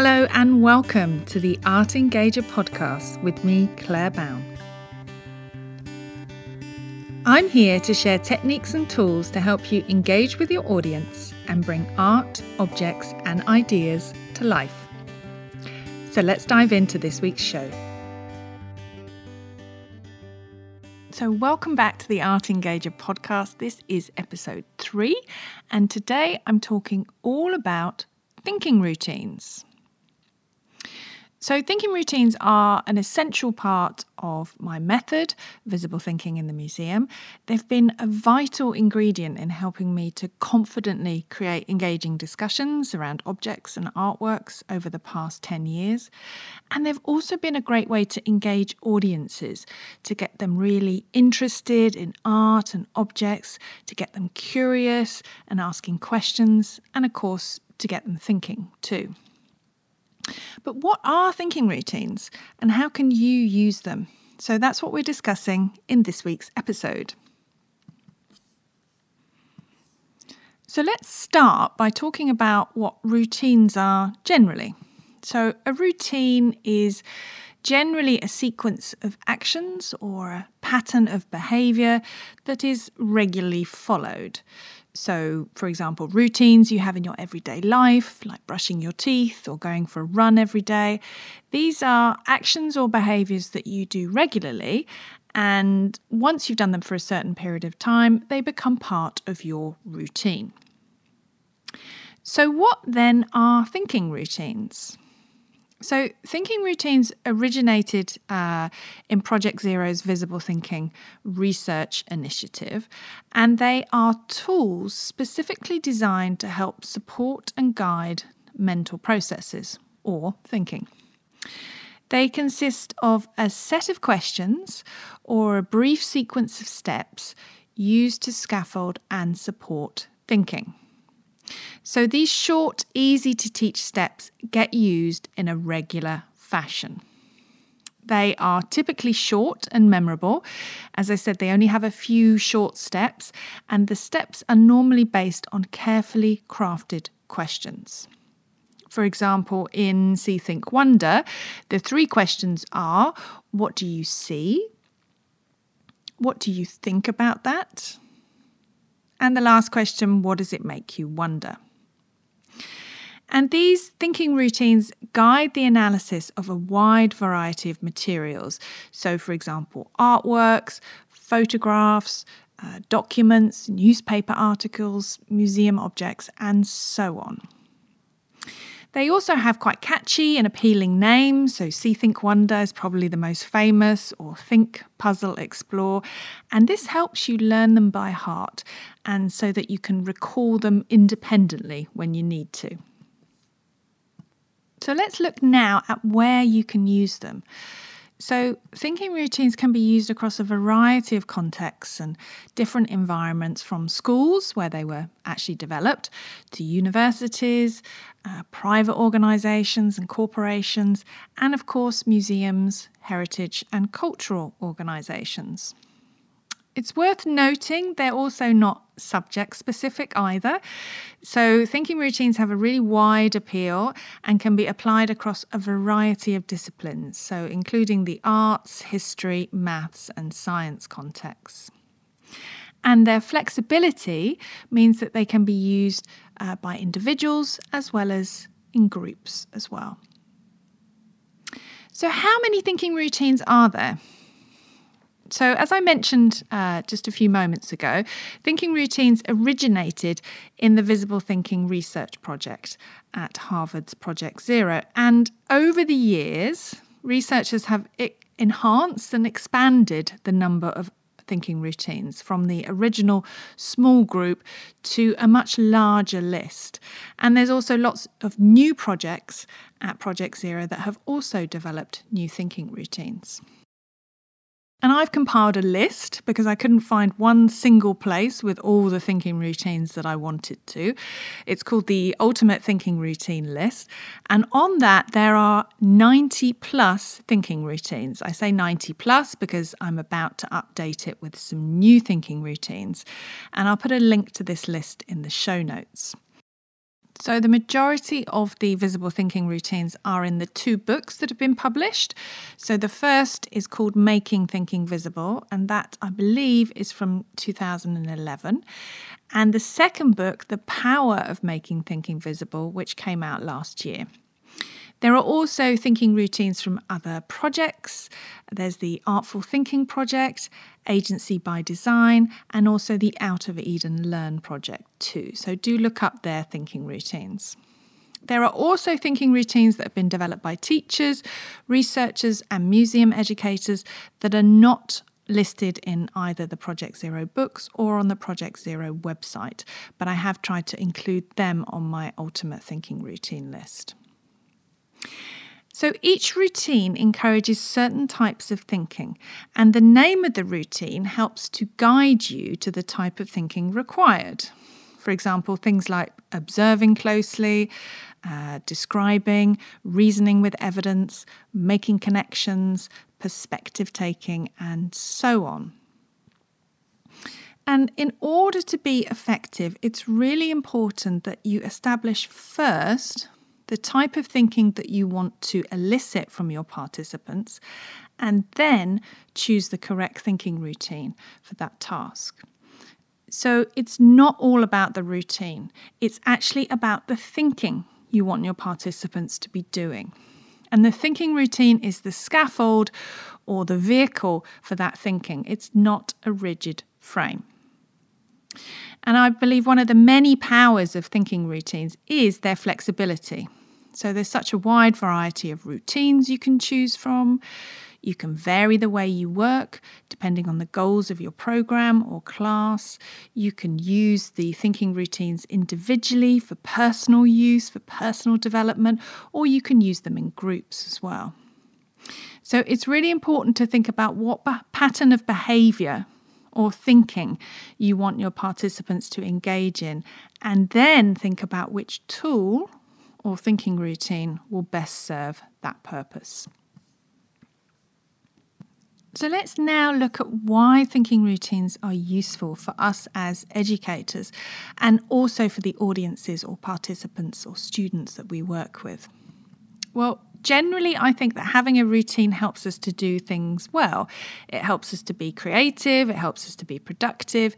Hello and welcome to the Art Engager podcast with me, Claire Bown. I'm here to share techniques and tools to help you engage with your audience and bring art, objects, and ideas to life. So let's dive into this week's show. So, welcome back to the Art Engager podcast. This is episode three, and today I'm talking all about thinking routines. So, thinking routines are an essential part of my method, Visible Thinking in the Museum. They've been a vital ingredient in helping me to confidently create engaging discussions around objects and artworks over the past 10 years. And they've also been a great way to engage audiences, to get them really interested in art and objects, to get them curious and asking questions, and of course, to get them thinking too. But what are thinking routines and how can you use them? So that's what we're discussing in this week's episode. So let's start by talking about what routines are generally. So, a routine is generally a sequence of actions or a pattern of behaviour that is regularly followed. So, for example, routines you have in your everyday life, like brushing your teeth or going for a run every day, these are actions or behaviors that you do regularly. And once you've done them for a certain period of time, they become part of your routine. So, what then are thinking routines? So, thinking routines originated uh, in Project Zero's Visible Thinking research initiative, and they are tools specifically designed to help support and guide mental processes or thinking. They consist of a set of questions or a brief sequence of steps used to scaffold and support thinking. So these short, easy to teach steps get used in a regular fashion. They are typically short and memorable. As I said, they only have a few short steps, and the steps are normally based on carefully crafted questions. For example, in See Think Wonder, the three questions are What do you see? What do you think about that? And the last question What does it make you wonder? And these thinking routines guide the analysis of a wide variety of materials. So, for example, artworks, photographs, uh, documents, newspaper articles, museum objects, and so on. They also have quite catchy and appealing names. So, See Think Wonder is probably the most famous, or Think Puzzle Explore. And this helps you learn them by heart and so that you can recall them independently when you need to. So, let's look now at where you can use them. So, thinking routines can be used across a variety of contexts and different environments from schools, where they were actually developed, to universities, uh, private organisations and corporations, and of course, museums, heritage, and cultural organisations. It's worth noting they're also not subject specific either. So, thinking routines have a really wide appeal and can be applied across a variety of disciplines, so including the arts, history, maths, and science contexts. And their flexibility means that they can be used uh, by individuals as well as in groups as well. So, how many thinking routines are there? So, as I mentioned uh, just a few moments ago, thinking routines originated in the Visible Thinking Research Project at Harvard's Project Zero. And over the years, researchers have enhanced and expanded the number of thinking routines from the original small group to a much larger list. And there's also lots of new projects at Project Zero that have also developed new thinking routines. And I've compiled a list because I couldn't find one single place with all the thinking routines that I wanted to. It's called the Ultimate Thinking Routine List. And on that, there are 90 plus thinking routines. I say 90 plus because I'm about to update it with some new thinking routines. And I'll put a link to this list in the show notes. So, the majority of the visible thinking routines are in the two books that have been published. So, the first is called Making Thinking Visible, and that I believe is from 2011. And the second book, The Power of Making Thinking Visible, which came out last year. There are also thinking routines from other projects. There's the Artful Thinking Project, Agency by Design, and also the Out of Eden Learn project, too. So do look up their thinking routines. There are also thinking routines that have been developed by teachers, researchers, and museum educators that are not listed in either the Project Zero books or on the Project Zero website, but I have tried to include them on my ultimate thinking routine list. So each routine encourages certain types of thinking, and the name of the routine helps to guide you to the type of thinking required. For example, things like observing closely, uh, describing, reasoning with evidence, making connections, perspective taking, and so on. And in order to be effective, it's really important that you establish first the type of thinking that you want to elicit from your participants, and then choose the correct thinking routine for that task. So it's not all about the routine, it's actually about the thinking you want your participants to be doing. And the thinking routine is the scaffold or the vehicle for that thinking. It's not a rigid frame. And I believe one of the many powers of thinking routines is their flexibility. So there's such a wide variety of routines you can choose from. You can vary the way you work depending on the goals of your program or class. You can use the thinking routines individually for personal use, for personal development, or you can use them in groups as well. So it's really important to think about what pattern of behavior or thinking you want your participants to engage in, and then think about which tool or thinking routine will best serve that purpose. So let's now look at why thinking routines are useful for us as educators and also for the audiences or participants or students that we work with. Well, generally, I think that having a routine helps us to do things well. It helps us to be creative, it helps us to be productive.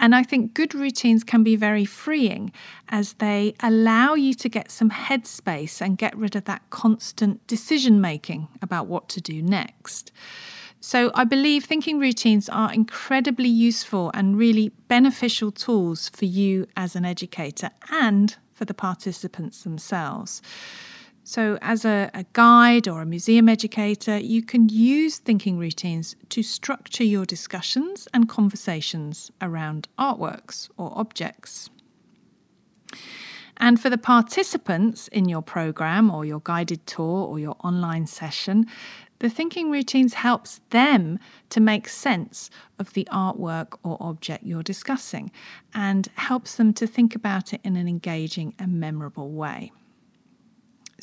And I think good routines can be very freeing as they allow you to get some headspace and get rid of that constant decision making about what to do next. So, I believe thinking routines are incredibly useful and really beneficial tools for you as an educator and for the participants themselves. So, as a, a, guide or a museum educator, you can use thinking routines to structure your discussions and conversations around artworks or objects. And for the participants in your program or your guided tour or your online session, the thinking routines helps them to make sense of the artwork or object you're discussing and helps them to think about it in an engaging and memorable way.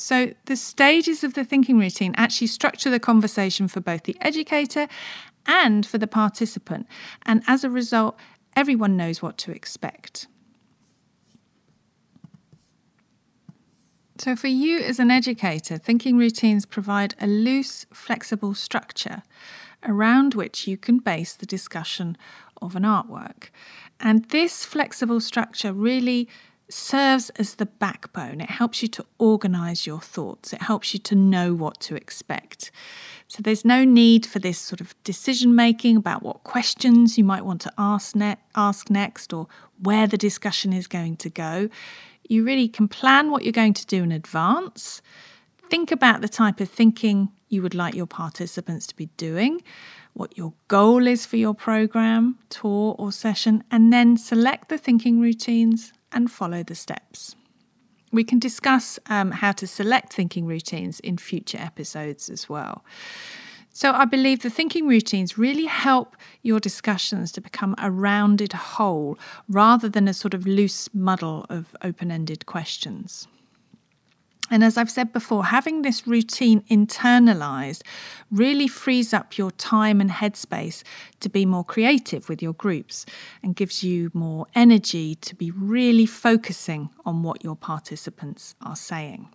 So, the stages of the thinking routine actually structure the conversation for both the educator and for the participant. And as a result, everyone knows what to expect. So, for you as an educator, thinking routines provide a loose, flexible structure around which you can base the discussion of an artwork. And this flexible structure really serves as the backbone. It helps you to organize your thoughts, it helps you to know what to expect. So there's no need for this sort of decision making about what questions you might want to ask, ne- ask next or where the discussion is going to go. You really can plan what you're going to do in advance. Think about the type of thinking you would like your participants to be doing, what your goal is for your program, tour, or session, and then select the thinking routines and follow the steps. We can discuss um, how to select thinking routines in future episodes as well. So, I believe the thinking routines really help your discussions to become a rounded whole rather than a sort of loose muddle of open ended questions. And as I've said before, having this routine internalized really frees up your time and headspace to be more creative with your groups and gives you more energy to be really focusing on what your participants are saying.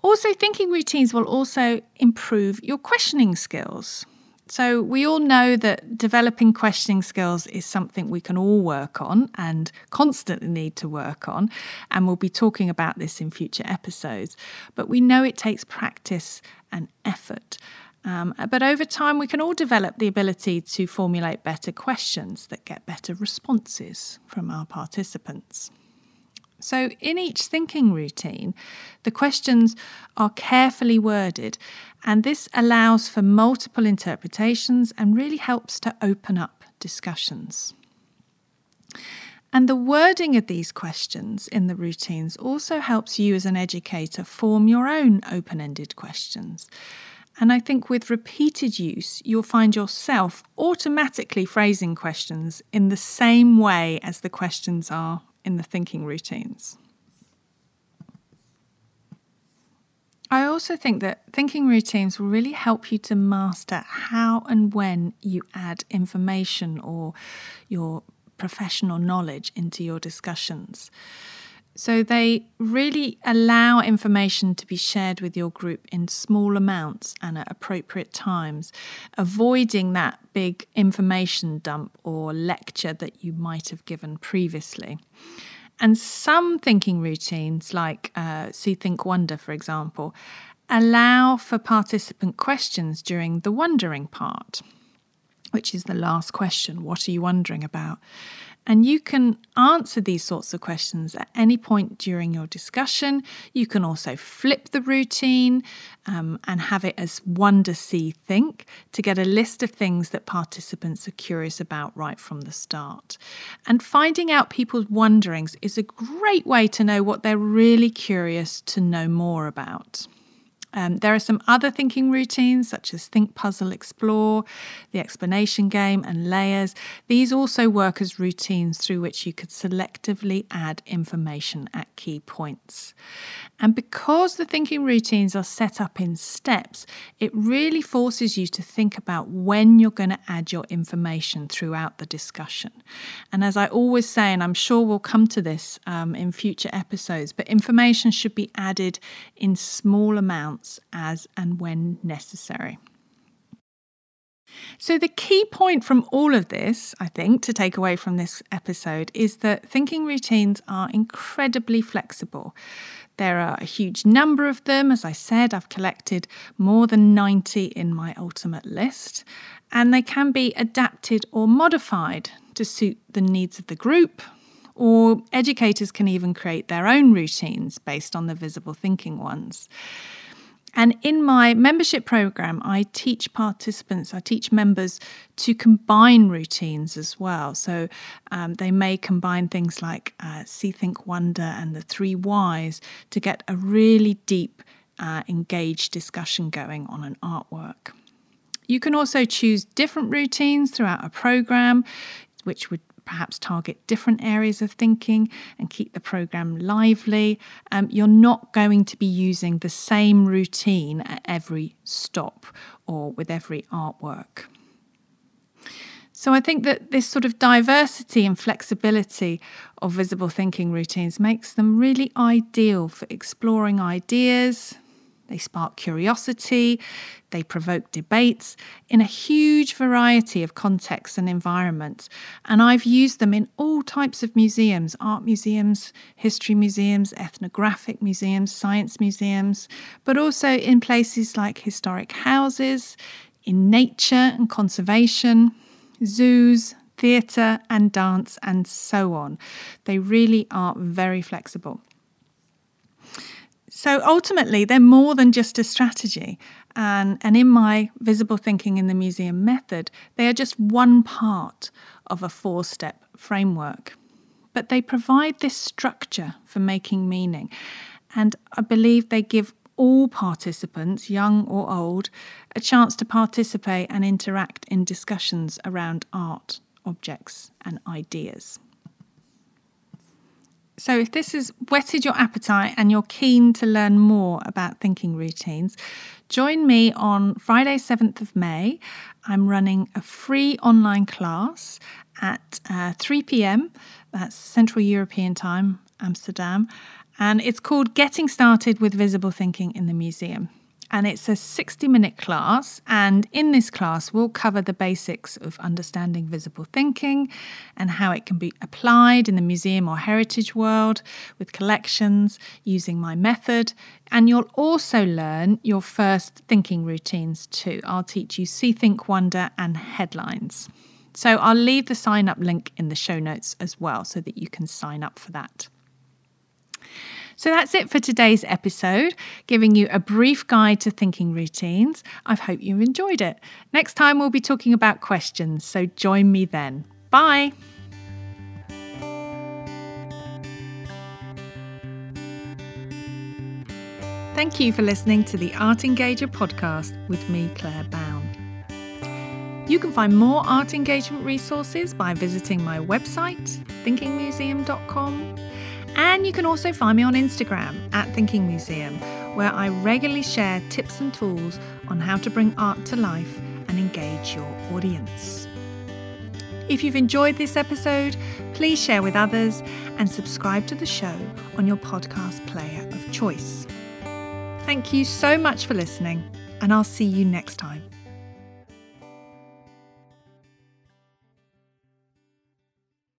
Also, thinking routines will also improve your questioning skills. So, we all know that developing questioning skills is something we can all work on and constantly need to work on. And we'll be talking about this in future episodes. But we know it takes practice and effort. Um, but over time, we can all develop the ability to formulate better questions that get better responses from our participants. So, in each thinking routine, the questions are carefully worded, and this allows for multiple interpretations and really helps to open up discussions. And the wording of these questions in the routines also helps you as an educator form your own open ended questions. And I think with repeated use, you'll find yourself automatically phrasing questions in the same way as the questions are in the thinking routines. I also think that thinking routines will really help you to master how and when you add information or your professional knowledge into your discussions. So they really allow information to be shared with your group in small amounts and at appropriate times, avoiding that big information dump or lecture that you might have given previously. And some thinking routines, like uh, See, Think, Wonder, for example, allow for participant questions during the wondering part, which is the last question What are you wondering about? And you can answer these sorts of questions at any point during your discussion. You can also flip the routine um, and have it as wonder, see, think to get a list of things that participants are curious about right from the start. And finding out people's wonderings is a great way to know what they're really curious to know more about. Um, there are some other thinking routines, such as Think, Puzzle, Explore, the explanation game, and layers. These also work as routines through which you could selectively add information at key points. And because the thinking routines are set up in steps, it really forces you to think about when you're going to add your information throughout the discussion. And as I always say, and I'm sure we'll come to this um, in future episodes, but information should be added in small amounts as and when necessary. So, the key point from all of this, I think, to take away from this episode is that thinking routines are incredibly flexible. There are a huge number of them. As I said, I've collected more than 90 in my ultimate list, and they can be adapted or modified to suit the needs of the group, or educators can even create their own routines based on the visible thinking ones. And in my membership program, I teach participants, I teach members to combine routines as well. So um, they may combine things like uh, See, Think, Wonder and the three whys to get a really deep, uh, engaged discussion going on an artwork. You can also choose different routines throughout a program, which would perhaps target different areas of thinking and keep the program lively. Um, you're not going to be using the same routine at every stop or with every artwork. So I think that this sort of diversity and flexibility of visible thinking routines makes them really ideal for exploring ideas, they spark curiosity, they provoke debates in a huge variety of contexts and environments. And I've used them in all types of museums art museums, history museums, ethnographic museums, science museums, but also in places like historic houses, in nature and conservation, zoos, theatre and dance, and so on. They really are very flexible. So ultimately, they're more than just a strategy. And, and in my visible thinking in the museum method, they are just one part of a four step framework. But they provide this structure for making meaning. And I believe they give all participants, young or old, a chance to participate and interact in discussions around art, objects, and ideas. So, if this has whetted your appetite and you're keen to learn more about thinking routines, join me on Friday, 7th of May. I'm running a free online class at uh, 3 pm, that's Central European Time, Amsterdam, and it's called Getting Started with Visible Thinking in the Museum and it's a 60 minute class. And in this class, we'll cover the basics of understanding visible thinking and how it can be applied in the museum or heritage world with collections using my method. And you'll also learn your first thinking routines too. I'll teach you See, Think, Wonder and headlines. So I'll leave the sign up link in the show notes as well so that you can sign up for that. So that's it for today's episode, giving you a brief guide to thinking routines. I hope you enjoyed it. Next time, we'll be talking about questions, so join me then. Bye. Thank you for listening to the Art Engager podcast with me, Claire Bown. You can find more art engagement resources by visiting my website, thinkingmuseum.com and you can also find me on Instagram at Thinking Museum, where I regularly share tips and tools on how to bring art to life and engage your audience. If you've enjoyed this episode, please share with others and subscribe to the show on your podcast player of choice. Thank you so much for listening, and I'll see you next time.